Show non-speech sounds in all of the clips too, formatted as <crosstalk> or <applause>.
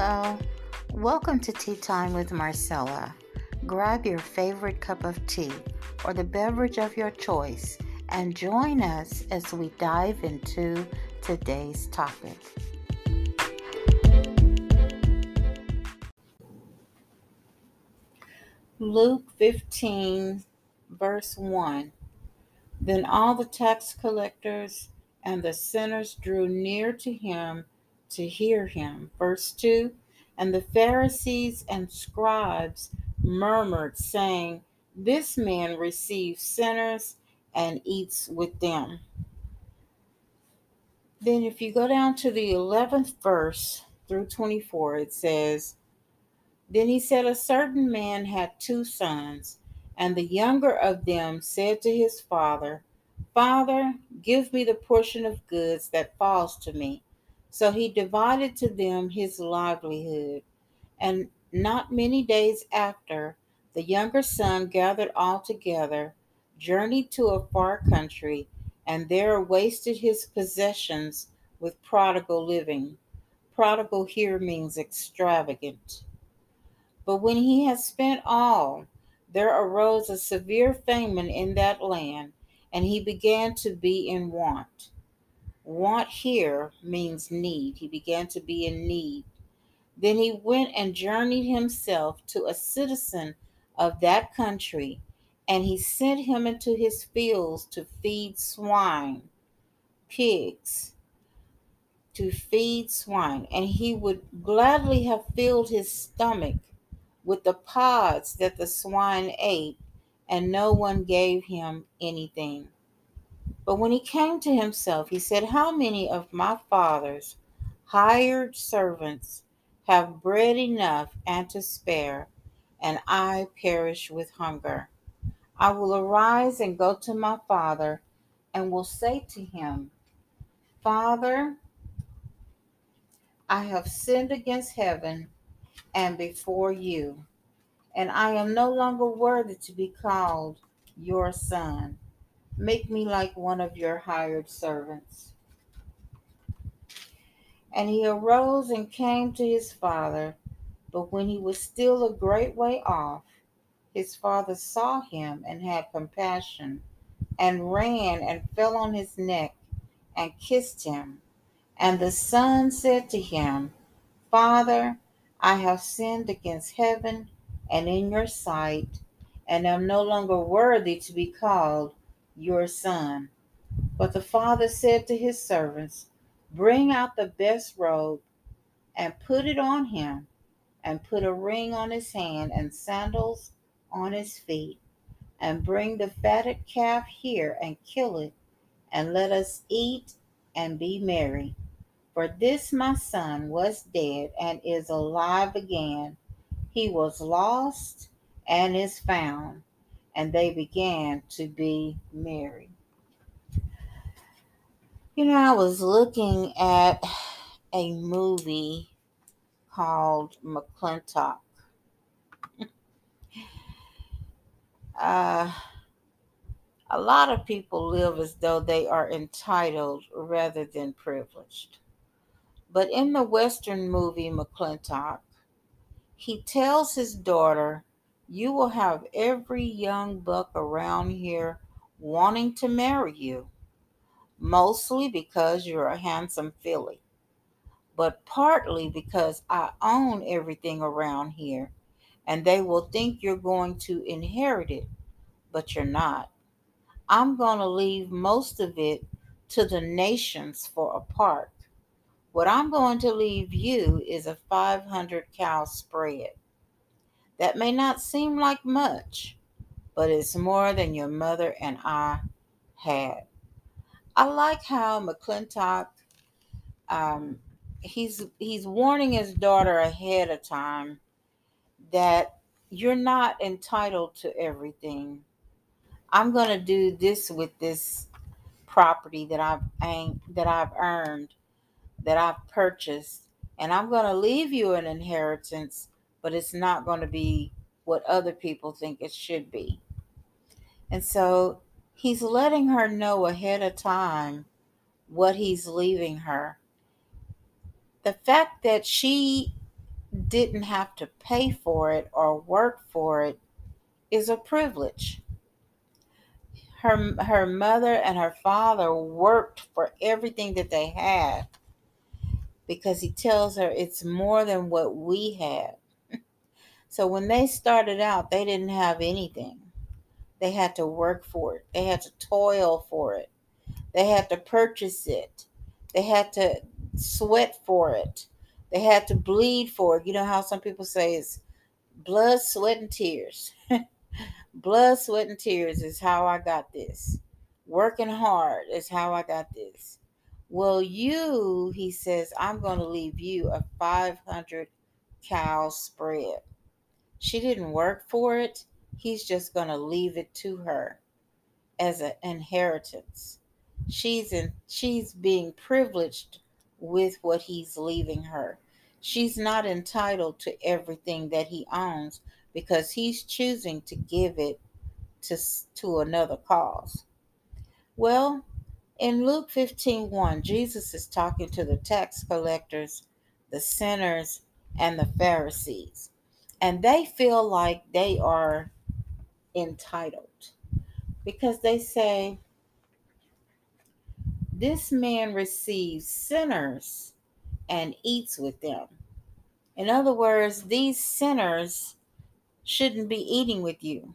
Hello, welcome to Tea Time with Marcella. Grab your favorite cup of tea or the beverage of your choice and join us as we dive into today's topic. Luke 15, verse 1. Then all the tax collectors and the sinners drew near to him to hear him. Verse 2 And the Pharisees and scribes murmured, saying, This man receives sinners and eats with them. Then, if you go down to the 11th verse through 24, it says, Then he said, A certain man had two sons, and the younger of them said to his father, Father, give me the portion of goods that falls to me. So he divided to them his livelihood. And not many days after, the younger son gathered all together, journeyed to a far country, and there wasted his possessions with prodigal living. Prodigal here means extravagant. But when he had spent all, there arose a severe famine in that land, and he began to be in want. Want here means need. He began to be in need. Then he went and journeyed himself to a citizen of that country, and he sent him into his fields to feed swine, pigs, to feed swine. And he would gladly have filled his stomach with the pods that the swine ate, and no one gave him anything. But when he came to himself, he said, How many of my father's hired servants have bread enough and to spare, and I perish with hunger? I will arise and go to my father, and will say to him, Father, I have sinned against heaven and before you, and I am no longer worthy to be called your son. Make me like one of your hired servants. And he arose and came to his father. But when he was still a great way off, his father saw him and had compassion, and ran and fell on his neck and kissed him. And the son said to him, Father, I have sinned against heaven and in your sight, and am no longer worthy to be called your son. But the father said to his servants, Bring out the best robe and put it on him, and put a ring on his hand and sandals on his feet. And bring the fatted calf here and kill it, and let us eat and be merry. For this my son was dead and is alive again. He was lost and is found and they began to be merry. You know, I was looking at a movie called McLintock. <laughs> uh, a lot of people live as though they are entitled rather than privileged. But in the Western movie McLintock, he tells his daughter you will have every young buck around here wanting to marry you, mostly because you're a handsome filly, but partly because I own everything around here and they will think you're going to inherit it, but you're not. I'm going to leave most of it to the nations for a park. What I'm going to leave you is a 500 cow spread. That may not seem like much, but it's more than your mother and I had. I like how McLintock um, he's he's warning his daughter ahead of time that you're not entitled to everything. I'm going to do this with this property that I've that I've earned, that I've purchased, and I'm going to leave you an inheritance but it's not going to be what other people think it should be. And so he's letting her know ahead of time what he's leaving her. The fact that she didn't have to pay for it or work for it is a privilege. Her, her mother and her father worked for everything that they had because he tells her it's more than what we have. So when they started out, they didn't have anything. They had to work for it, they had to toil for it, they had to purchase it, they had to sweat for it, they had to bleed for it. You know how some people say it's blood, sweat, and tears. <laughs> blood, sweat, and tears is how I got this. Working hard is how I got this. Well, you, he says, I'm going to leave you a 500 cow spread. She didn't work for it. He's just going to leave it to her as an inheritance. She's in she's being privileged with what he's leaving her. She's not entitled to everything that he owns because he's choosing to give it to to another cause. Well, in Luke 15 1, Jesus is talking to the tax collectors, the sinners, and the Pharisees. And they feel like they are entitled because they say, This man receives sinners and eats with them. In other words, these sinners shouldn't be eating with you.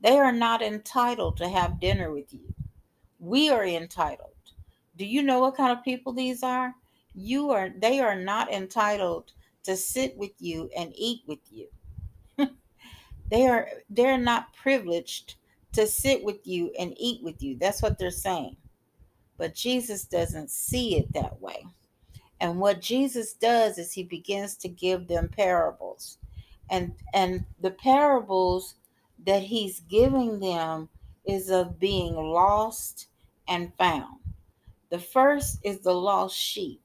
They are not entitled to have dinner with you. We are entitled. Do you know what kind of people these are? You are they are not entitled to sit with you and eat with you. <laughs> they are they're not privileged to sit with you and eat with you. That's what they're saying. But Jesus doesn't see it that way. And what Jesus does is he begins to give them parables. And and the parables that he's giving them is of being lost and found. The first is the lost sheep,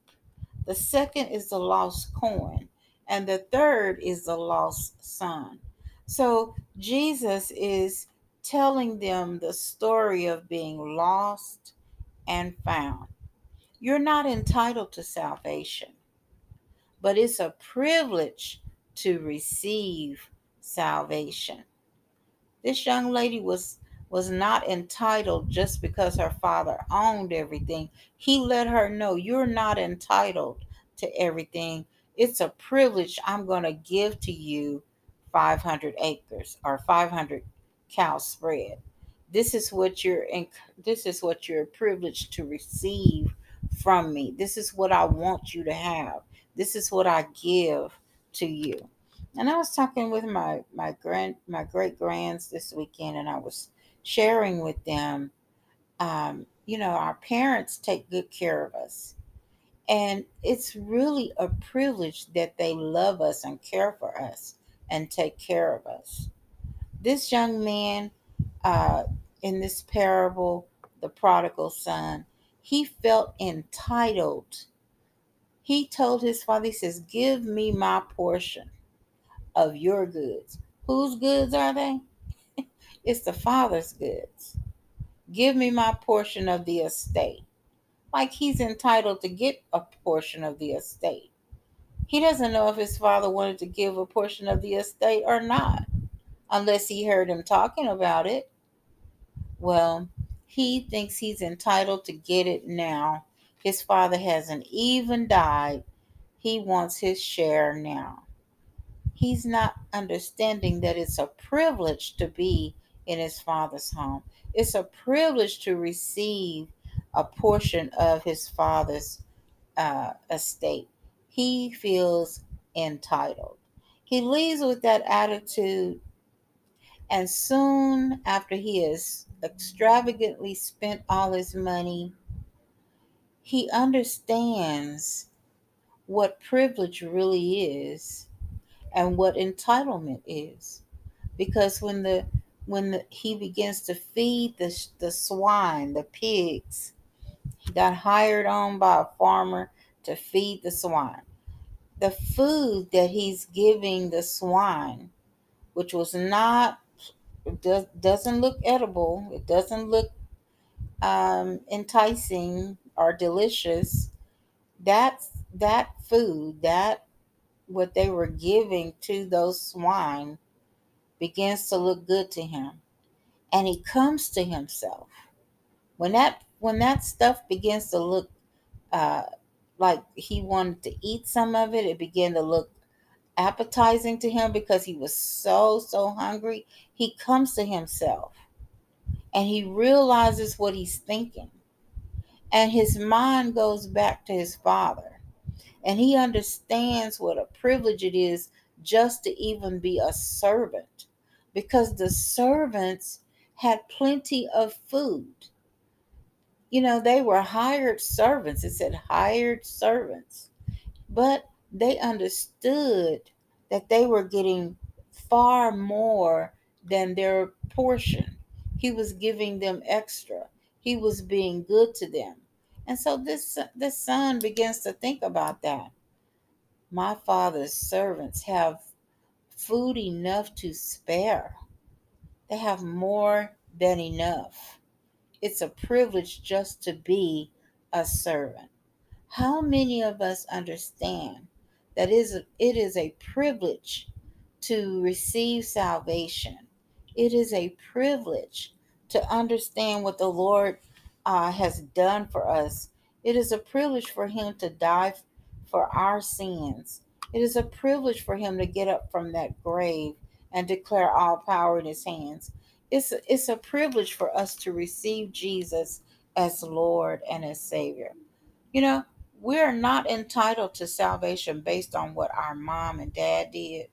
the second is the lost coin, and the third is the lost son. So Jesus is telling them the story of being lost and found. You're not entitled to salvation, but it's a privilege to receive salvation. This young lady was was not entitled just because her father owned everything. He let her know you're not entitled to everything. It's a privilege I'm going to give to you 500 acres or 500 cow spread. This is what you're in, this is what you're privileged to receive from me. This is what I want you to have. This is what I give to you. And I was talking with my my grand my great grands this weekend, and I was sharing with them. Um, you know, our parents take good care of us, and it's really a privilege that they love us and care for us and take care of us. This young man uh, in this parable, the prodigal son, he felt entitled. He told his father, he says, Give me my portion of your goods. Whose goods are they? <laughs> it's the Father's goods. Give me my portion of the estate. Like he's entitled to get a portion of the estate. He doesn't know if his father wanted to give a portion of the estate or not, unless he heard him talking about it. Well, he thinks he's entitled to get it now. His father hasn't even died. He wants his share now he's not understanding that it's a privilege to be in his father's home. It's a privilege to receive a portion of his father's uh, estate. He feels entitled. He leaves with that attitude, and soon after he has extravagantly spent all his money, he understands what privilege really is and what entitlement is because when the when the, he begins to feed the, the swine the pigs he got hired on by a farmer to feed the swine. The food that he's giving the swine which was not does, doesn't look edible it doesn't look um, enticing or delicious that's that food that what they were giving to those swine begins to look good to him. And he comes to himself. When that when that stuff begins to look uh, like he wanted to eat some of it it began to look appetizing to him because he was so so hungry he comes to himself and he realizes what he's thinking and his mind goes back to his father and he understands what a privilege it is just to even be a servant because the servants had plenty of food. You know, they were hired servants. It said hired servants. But they understood that they were getting far more than their portion. He was giving them extra. He was being good to them. And so this this son begins to think about that. My father's servants have food enough to spare. They have more than enough. It's a privilege just to be a servant. How many of us understand that is it is a privilege to receive salvation? It is a privilege to understand what the Lord uh, has done for us. It is a privilege for Him to die for our sins. It is a privilege for Him to get up from that grave and declare all power in His hands. It's it's a privilege for us to receive Jesus as Lord and as Savior. You know, we're not entitled to salvation based on what our mom and dad did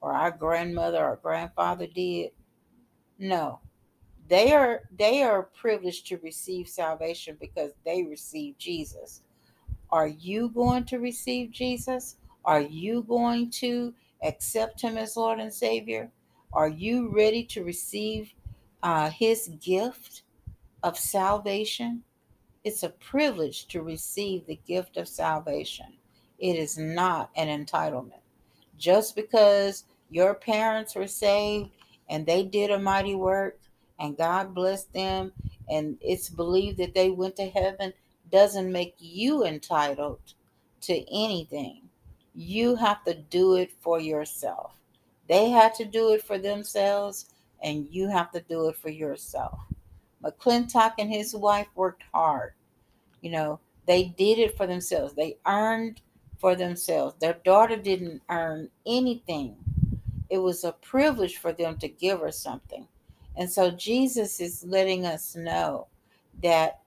or our grandmother or grandfather did. No, they are they are privileged to receive salvation because they received Jesus. Are you going to receive Jesus? Are you going to accept him as Lord and Savior? Are you ready to receive uh, his gift of salvation? It's a privilege to receive the gift of salvation. It is not an entitlement. Just because your parents were saved and they did a mighty work and God blessed them, and it's believed that they went to heaven, doesn't make you entitled to anything. You have to do it for yourself. They had to do it for themselves, and you have to do it for yourself. McLintock and his wife worked hard. You know, they did it for themselves. They earned for themselves. Their daughter didn't earn anything. It was a privilege for them to give her something. And so Jesus is letting us know that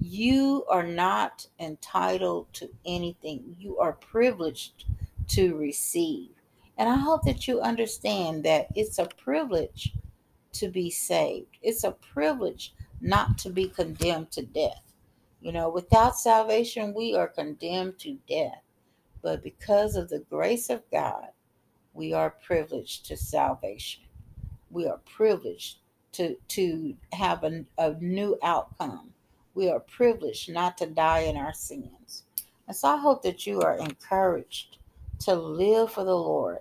you are not entitled to anything. You are privileged to receive. And I hope that you understand that it's a privilege to be saved. It's a privilege not to be condemned to death. You know, without salvation, we are condemned to death. But because of the grace of God, we are privileged to salvation. We are privileged to to have a, a new outcome. We are privileged not to die in our sins. And so I hope that you are encouraged to live for the Lord.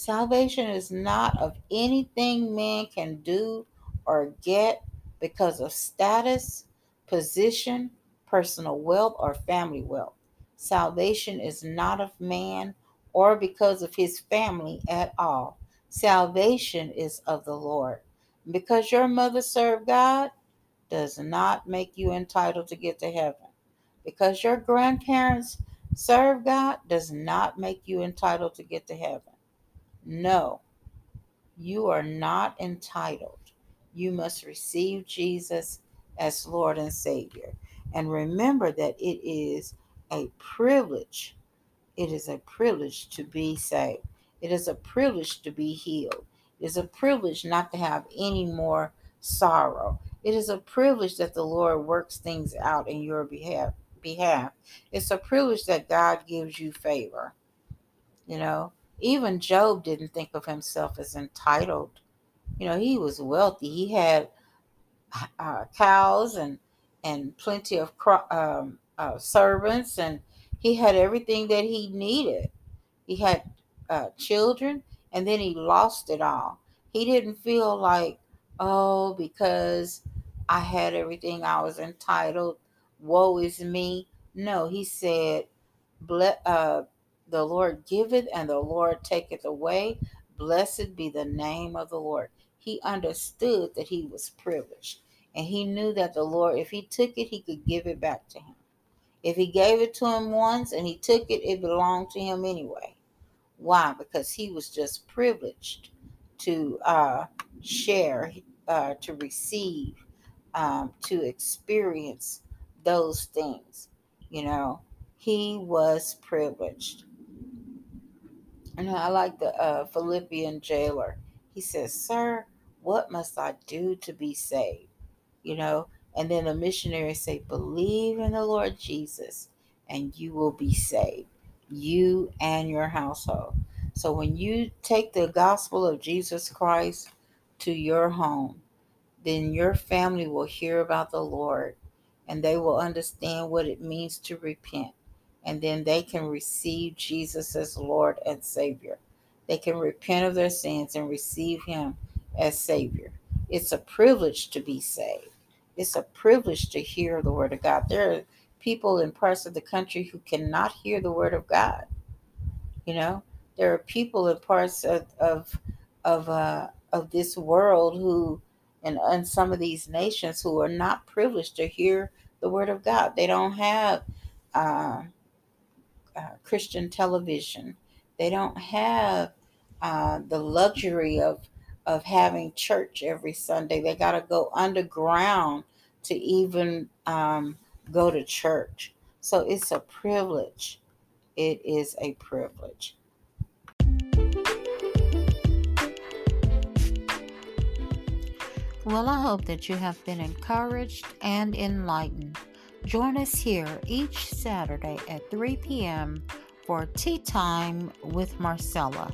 Salvation is not of anything man can do or get because of status, position, personal wealth, or family wealth. Salvation is not of man or because of his family at all. Salvation is of the Lord. Because your mother served God does not make you entitled to get to heaven. Because your grandparents served God does not make you entitled to get to heaven. No, you are not entitled. You must receive Jesus as Lord and Savior. And remember that it is a privilege. It is a privilege to be saved. It is a privilege to be healed. It is a privilege not to have any more sorrow. It is a privilege that the Lord works things out in your behalf. behalf. It's a privilege that God gives you favor. You know, even Job didn't think of himself as entitled. You know, he was wealthy. He had uh, cows and and plenty of um, uh, servants, and he had everything that he needed. He had uh, children, and then he lost it all. He didn't feel like, oh, because I had everything I was entitled, woe is me. No, he said, uh, the Lord giveth and the Lord taketh away. Blessed be the name of the Lord. He understood that he was privileged. And he knew that the Lord, if he took it, he could give it back to him. If he gave it to him once and he took it, it belonged to him anyway. Why? Because he was just privileged to uh, share, uh, to receive, um, to experience those things. You know, he was privileged. And I like the uh, Philippian jailer. He says, Sir, what must I do to be saved? You know, and then the missionary say, Believe in the Lord Jesus and you will be saved, you and your household. So when you take the gospel of Jesus Christ to your home, then your family will hear about the Lord and they will understand what it means to repent. And then they can receive Jesus as Lord and Savior. They can repent of their sins and receive Him as Savior. It's a privilege to be saved. It's a privilege to hear the Word of God. There are people in parts of the country who cannot hear the Word of God. You know, there are people in parts of of of, uh, of this world who and, and some of these nations who are not privileged to hear the word of God. They don't have uh, uh, Christian television. They don't have uh, the luxury of of having church every Sunday. They got to go underground to even um, go to church. So it's a privilege. It is a privilege. Well, I hope that you have been encouraged and enlightened. Join us here each Saturday at 3 p.m. for Tea Time with Marcella.